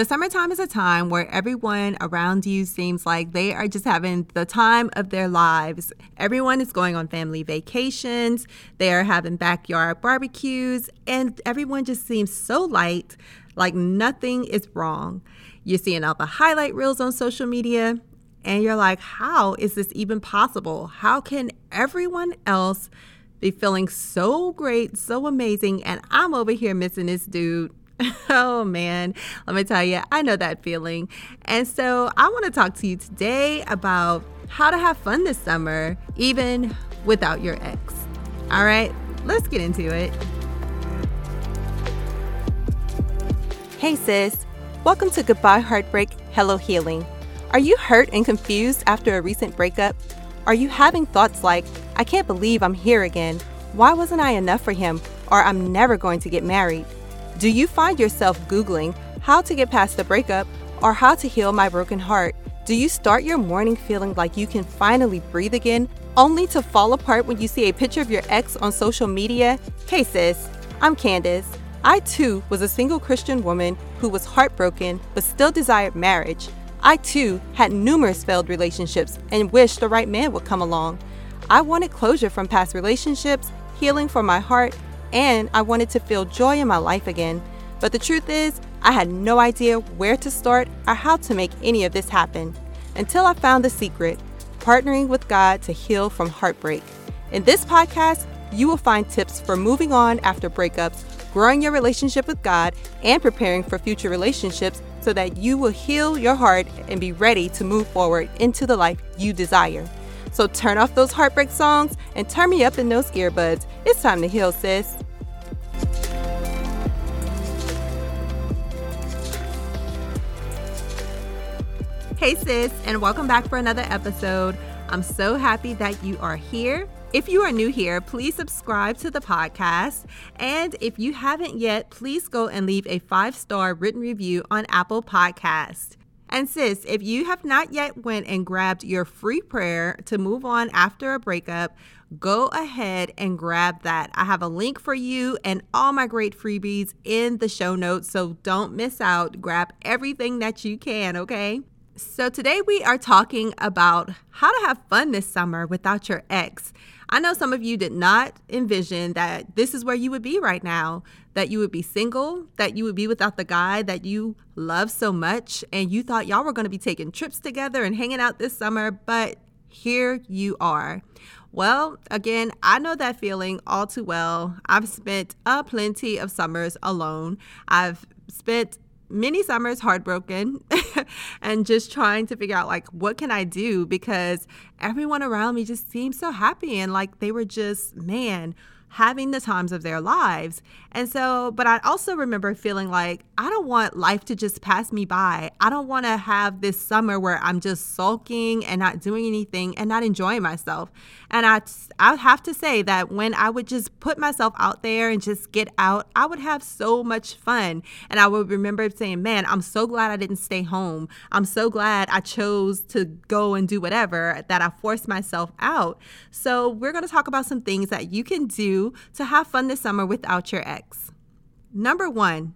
The summertime is a time where everyone around you seems like they are just having the time of their lives. Everyone is going on family vacations, they are having backyard barbecues, and everyone just seems so light, like nothing is wrong. You're seeing all the highlight reels on social media, and you're like, how is this even possible? How can everyone else be feeling so great, so amazing, and I'm over here missing this dude? Oh man, let me tell you, I know that feeling. And so I want to talk to you today about how to have fun this summer, even without your ex. All right, let's get into it. Hey sis, welcome to Goodbye Heartbreak, Hello Healing. Are you hurt and confused after a recent breakup? Are you having thoughts like, I can't believe I'm here again? Why wasn't I enough for him? Or I'm never going to get married? Do you find yourself Googling how to get past the breakup or how to heal my broken heart? Do you start your morning feeling like you can finally breathe again, only to fall apart when you see a picture of your ex on social media? Hey sis, I'm Candace. I too was a single Christian woman who was heartbroken but still desired marriage. I too had numerous failed relationships and wished the right man would come along. I wanted closure from past relationships, healing for my heart, and I wanted to feel joy in my life again. But the truth is, I had no idea where to start or how to make any of this happen until I found the secret partnering with God to heal from heartbreak. In this podcast, you will find tips for moving on after breakups, growing your relationship with God, and preparing for future relationships so that you will heal your heart and be ready to move forward into the life you desire. So turn off those heartbreak songs and turn me up in those earbuds. It's time to heal, sis. Hey, sis, and welcome back for another episode. I'm so happy that you are here. If you are new here, please subscribe to the podcast. And if you haven't yet, please go and leave a five star written review on Apple Podcast. And sis, if you have not yet went and grabbed your free prayer to move on after a breakup, go ahead and grab that. I have a link for you and all my great freebies in the show notes, so don't miss out. Grab everything that you can, okay? So, today we are talking about how to have fun this summer without your ex. I know some of you did not envision that this is where you would be right now, that you would be single, that you would be without the guy that you love so much, and you thought y'all were going to be taking trips together and hanging out this summer, but here you are. Well, again, I know that feeling all too well. I've spent a plenty of summers alone. I've spent many summers heartbroken and just trying to figure out like what can I do because everyone around me just seemed so happy and like they were just man having the times of their lives. And so, but I also remember feeling like I don't want life to just pass me by. I don't want to have this summer where I'm just sulking and not doing anything and not enjoying myself. And I I have to say that when I would just put myself out there and just get out, I would have so much fun. And I would remember saying, "Man, I'm so glad I didn't stay home. I'm so glad I chose to go and do whatever that I forced myself out." So, we're going to talk about some things that you can do to have fun this summer without your ex. Number one,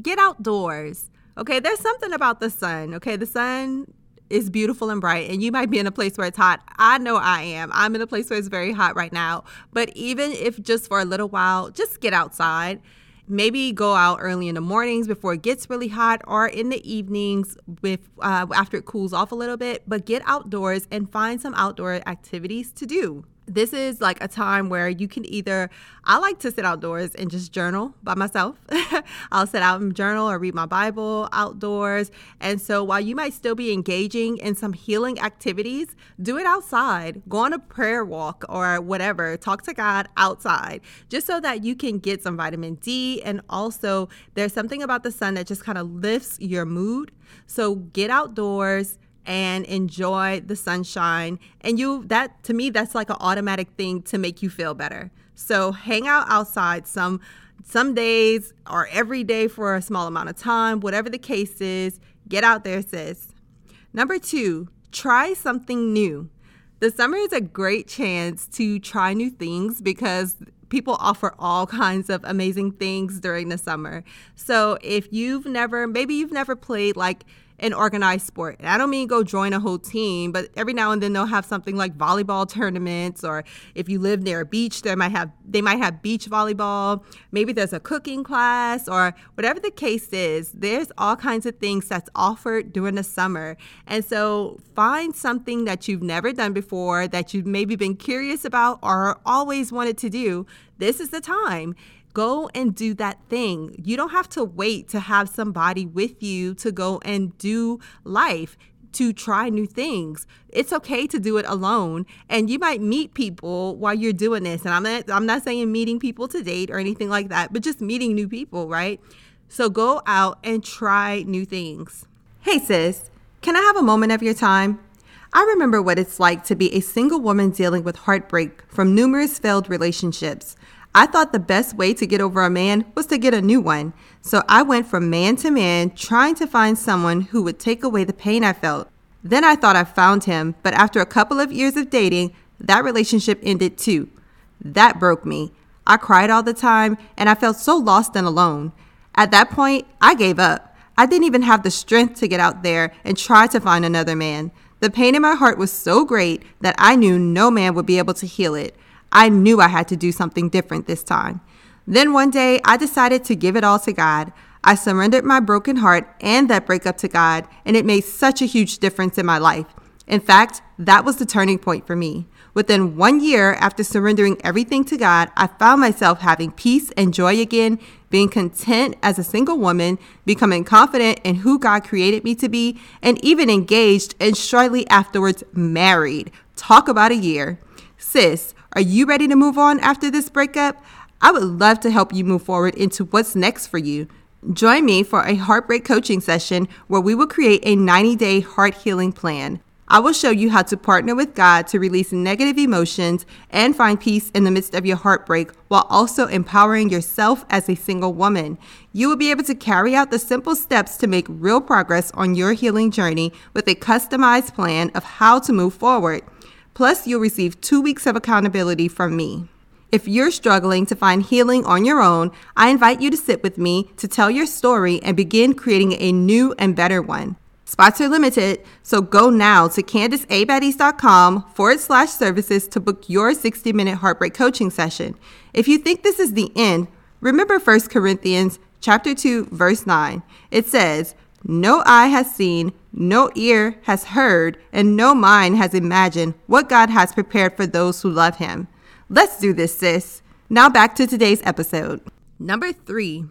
get outdoors. Okay, there's something about the sun. Okay, the sun is beautiful and bright, and you might be in a place where it's hot. I know I am. I'm in a place where it's very hot right now. But even if just for a little while, just get outside. Maybe go out early in the mornings before it gets really hot, or in the evenings with uh, after it cools off a little bit. But get outdoors and find some outdoor activities to do this is like a time where you can either i like to sit outdoors and just journal by myself. I'll sit out and journal or read my bible outdoors. And so while you might still be engaging in some healing activities do it outside. Go on a prayer walk or whatever. Talk to god outside just so that you can get some vitamin d. And also there's something about the sun that just kind of lifts your mood. So get outdoors and enjoy the sunshine. And you that to me that's like an automatic thing to make you feel better. So hang out outside some some days or every day for a small amount of time whatever the case is get out there sis. Number two try something new. The summer is a great chance to try new things because people offer all kinds of amazing things during the summer. So if you've never, maybe you've never played like an organized sport. And I don't mean go join a whole team, but every now and then they'll have something like volleyball tournaments or if you live near a beach, they might have they might have beach volleyball. Maybe there's a cooking class or whatever the case is. There's all kinds of things that's offered during the summer. And so find something that you've never done before that you've maybe been curious about or always wanted to do. This is the time go and do that thing. You don't have to wait to have somebody with you to go and do life to try new things. It's okay to do it alone and you might meet people while you're doing this. And I'm not I'm not saying meeting people to date or anything like that, but just meeting new people, right? So go out and try new things. Hey sis, can I have a moment of your time? I remember what it's like to be a single woman dealing with heartbreak from numerous failed relationships. I thought the best way to get over a man was to get a new one. So I went from man to man trying to find someone who would take away the pain I felt. Then I thought I found him, but after a couple of years of dating, that relationship ended too. That broke me. I cried all the time and I felt so lost and alone. At that point, I gave up. I didn't even have the strength to get out there and try to find another man. The pain in my heart was so great that I knew no man would be able to heal it. I knew I had to do something different this time. Then one day, I decided to give it all to God. I surrendered my broken heart and that breakup to God, and it made such a huge difference in my life. In fact, that was the turning point for me. Within one year after surrendering everything to God, I found myself having peace and joy again, being content as a single woman, becoming confident in who God created me to be, and even engaged and shortly afterwards married. Talk about a year. Sis, are you ready to move on after this breakup? I would love to help you move forward into what's next for you. Join me for a heartbreak coaching session where we will create a 90 day heart healing plan. I will show you how to partner with God to release negative emotions and find peace in the midst of your heartbreak while also empowering yourself as a single woman. You will be able to carry out the simple steps to make real progress on your healing journey with a customized plan of how to move forward. Plus, you'll receive two weeks of accountability from me. If you're struggling to find healing on your own, I invite you to sit with me to tell your story and begin creating a new and better one. Spots are limited, so go now to CandiceABaddies.com forward slash services to book your 60 minute heartbreak coaching session. If you think this is the end, remember 1 Corinthians chapter 2, verse 9. It says, no eye has seen, no ear has heard, and no mind has imagined what God has prepared for those who love Him. Let's do this, sis. Now back to today's episode. Number three,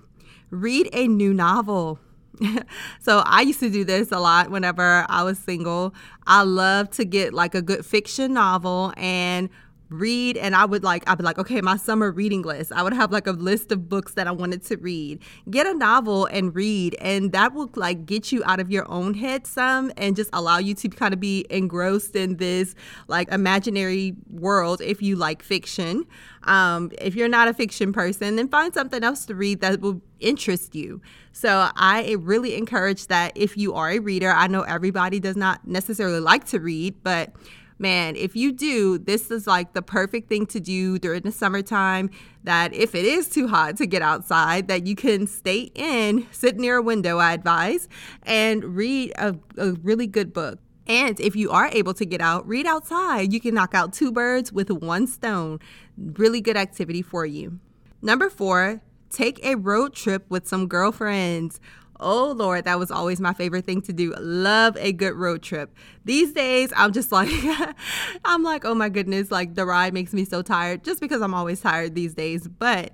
read a new novel. so I used to do this a lot whenever I was single. I love to get like a good fiction novel and read and I would like I'd be like, okay, my summer reading list. I would have like a list of books that I wanted to read. Get a novel and read and that will like get you out of your own head some and just allow you to kind of be engrossed in this like imaginary world if you like fiction. Um, if you're not a fiction person, then find something else to read that will interest you. So I really encourage that if you are a reader, I know everybody does not necessarily like to read, but man, if you do, this is like the perfect thing to do during the summertime. That if it is too hot to get outside, that you can stay in, sit near a window, I advise, and read a, a really good book. And if you are able to get out, read outside. You can knock out two birds with one stone. Really good activity for you. Number four, take a road trip with some girlfriends. Oh Lord, that was always my favorite thing to do. Love a good road trip. These days, I'm just like, I'm like, oh my goodness, like the ride makes me so tired just because I'm always tired these days. But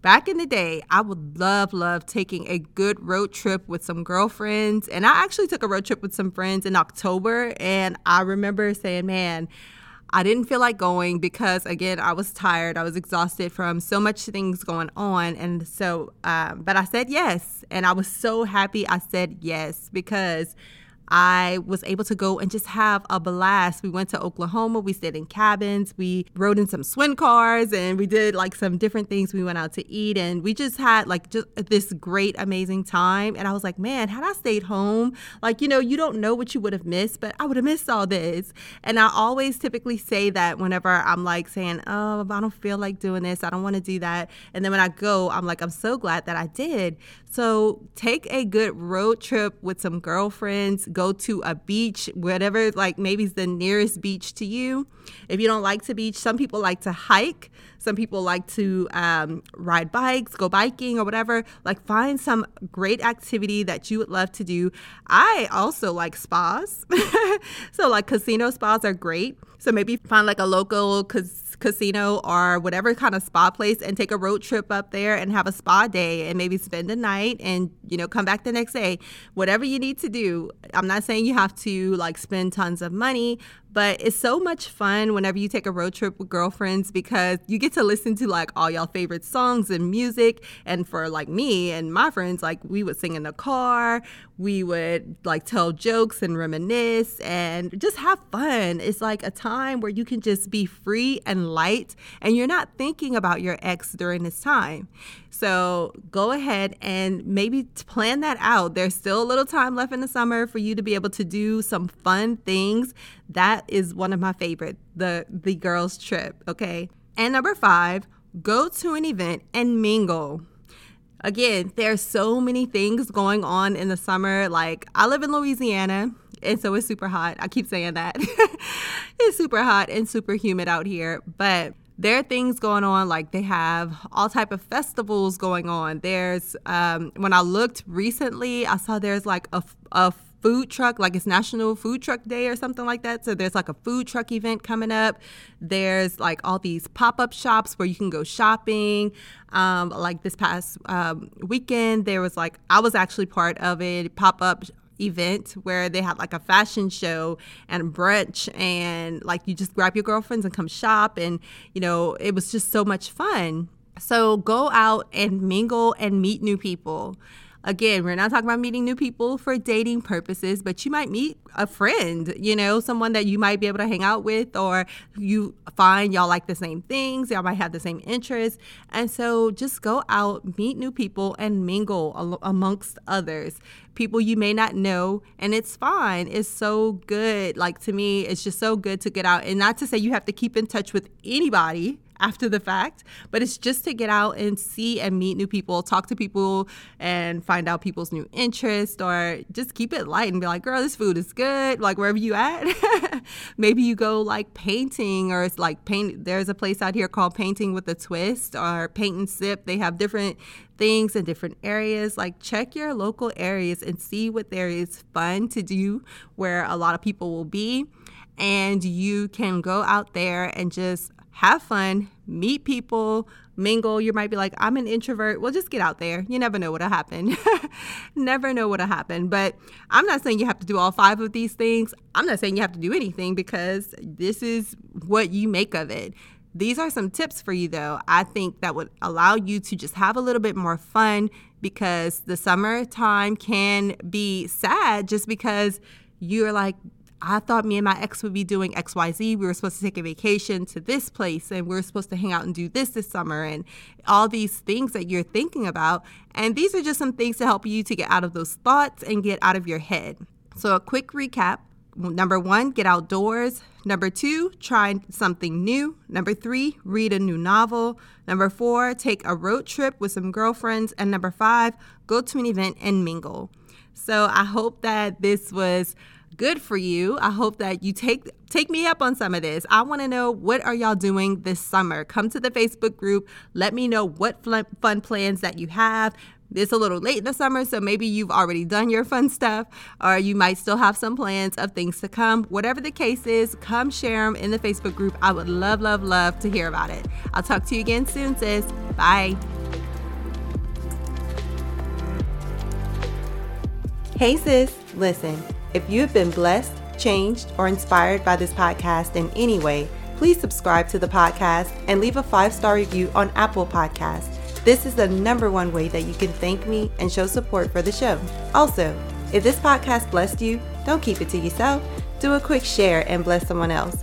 back in the day, I would love, love taking a good road trip with some girlfriends. And I actually took a road trip with some friends in October. And I remember saying, man, I didn't feel like going because, again, I was tired. I was exhausted from so much things going on. And so, um, but I said yes. And I was so happy I said yes because I was able to go and just have a blast. We went to Oklahoma, we stayed in cabins, we rode in some swing cars, and we did like some different things. We went out to eat, and we just had like just this great, amazing time. And I was like, man, had I stayed home, like, you know, you don't know what you would have missed, but I would have missed all this. And I always typically say that whenever I'm like saying, oh, I don't feel like doing this, I don't want to do that. And then when I go, I'm like, I'm so glad that I did. So take a good road trip with some girlfriends, go to a beach, whatever, like maybe the nearest beach to you. If you don't like to beach, some people like to hike. Some people like to um, ride bikes, go biking, or whatever. Like, find some great activity that you would love to do. I also like spas. so, like, casino spas are great. So, maybe find like a local cas- casino or whatever kind of spa place and take a road trip up there and have a spa day and maybe spend a night and, you know, come back the next day. Whatever you need to do. I'm not saying you have to like spend tons of money, but it's so much fun whenever you take a road trip with girlfriends because you get to listen to like all y'all favorite songs and music. And for like me and my friends, like we would sing in the car, we would like tell jokes and reminisce and just have fun. It's like a time where you can just be free and light and you're not thinking about your ex during this time. So go ahead and maybe plan that out. There's still a little time left in the summer for you to be able to do some fun things. That is one of my favorite, the the girls trip, okay? And number 5, go to an event and mingle. Again, there are so many things going on in the summer. Like I live in Louisiana, and so it's super hot. I keep saying that. it's super hot and super humid out here, but there are things going on like they have all type of festivals going on there's um, when i looked recently i saw there's like a, a food truck like it's national food truck day or something like that so there's like a food truck event coming up there's like all these pop-up shops where you can go shopping um, like this past um, weekend there was like i was actually part of a pop-up event where they had like a fashion show and brunch and like you just grab your girlfriends and come shop and you know it was just so much fun. So go out and mingle and meet new people Again, we're not talking about meeting new people for dating purposes, but you might meet a friend, you know, someone that you might be able to hang out with, or you find y'all like the same things, y'all might have the same interests. And so just go out, meet new people, and mingle al- amongst others. People you may not know and it's fine. It's so good. Like to me it's just so good to get out. And not to say you have to keep in touch with anybody after the fact, but it's just to get out and see and meet new people, talk to people and find out people's new interests or just keep it light and be like, girl, this food is good. Like wherever you at. Maybe you go like painting or it's like paint. There's a place out here called Painting with a Twist or Paint and Sip. They have different things in different areas. Like check your local areas and see what there is fun to do where a lot of people will be. And you can go out there and just have fun, meet people, mingle. You might be like, I'm an introvert. Well, just get out there. You never know what'll happen. never know what'll happen. But I'm not saying you have to do all five of these things. I'm not saying you have to do anything because this is what you make of it. These are some tips for you, though. I think that would allow you to just have a little bit more fun because the summertime can be sad just because you're like I thought me and my ex would be doing XYZ. We were supposed to take a vacation to this place and we are supposed to hang out and do this this summer and all these things that you're thinking about. And these are just some things to help you to get out of those thoughts and get out of your head. So, a quick recap number one, get outdoors. Number two, try something new. Number three, read a new novel. Number four, take a road trip with some girlfriends. And number five, go to an event and mingle. So, I hope that this was good for you. I hope that you take take me up on some of this. I want to know what are y'all doing this summer. Come to the Facebook group. Let me know what fun plans that you have. It's a little late in the summer, so maybe you've already done your fun stuff, or you might still have some plans of things to come. Whatever the case is, come share them in the Facebook group. I would love, love, love to hear about it. I'll talk to you again soon, sis. Bye. Hey, sis. Listen. If you have been blessed, changed, or inspired by this podcast in any way, please subscribe to the podcast and leave a five star review on Apple Podcasts. This is the number one way that you can thank me and show support for the show. Also, if this podcast blessed you, Don't keep it to yourself. Do a quick share and bless someone else.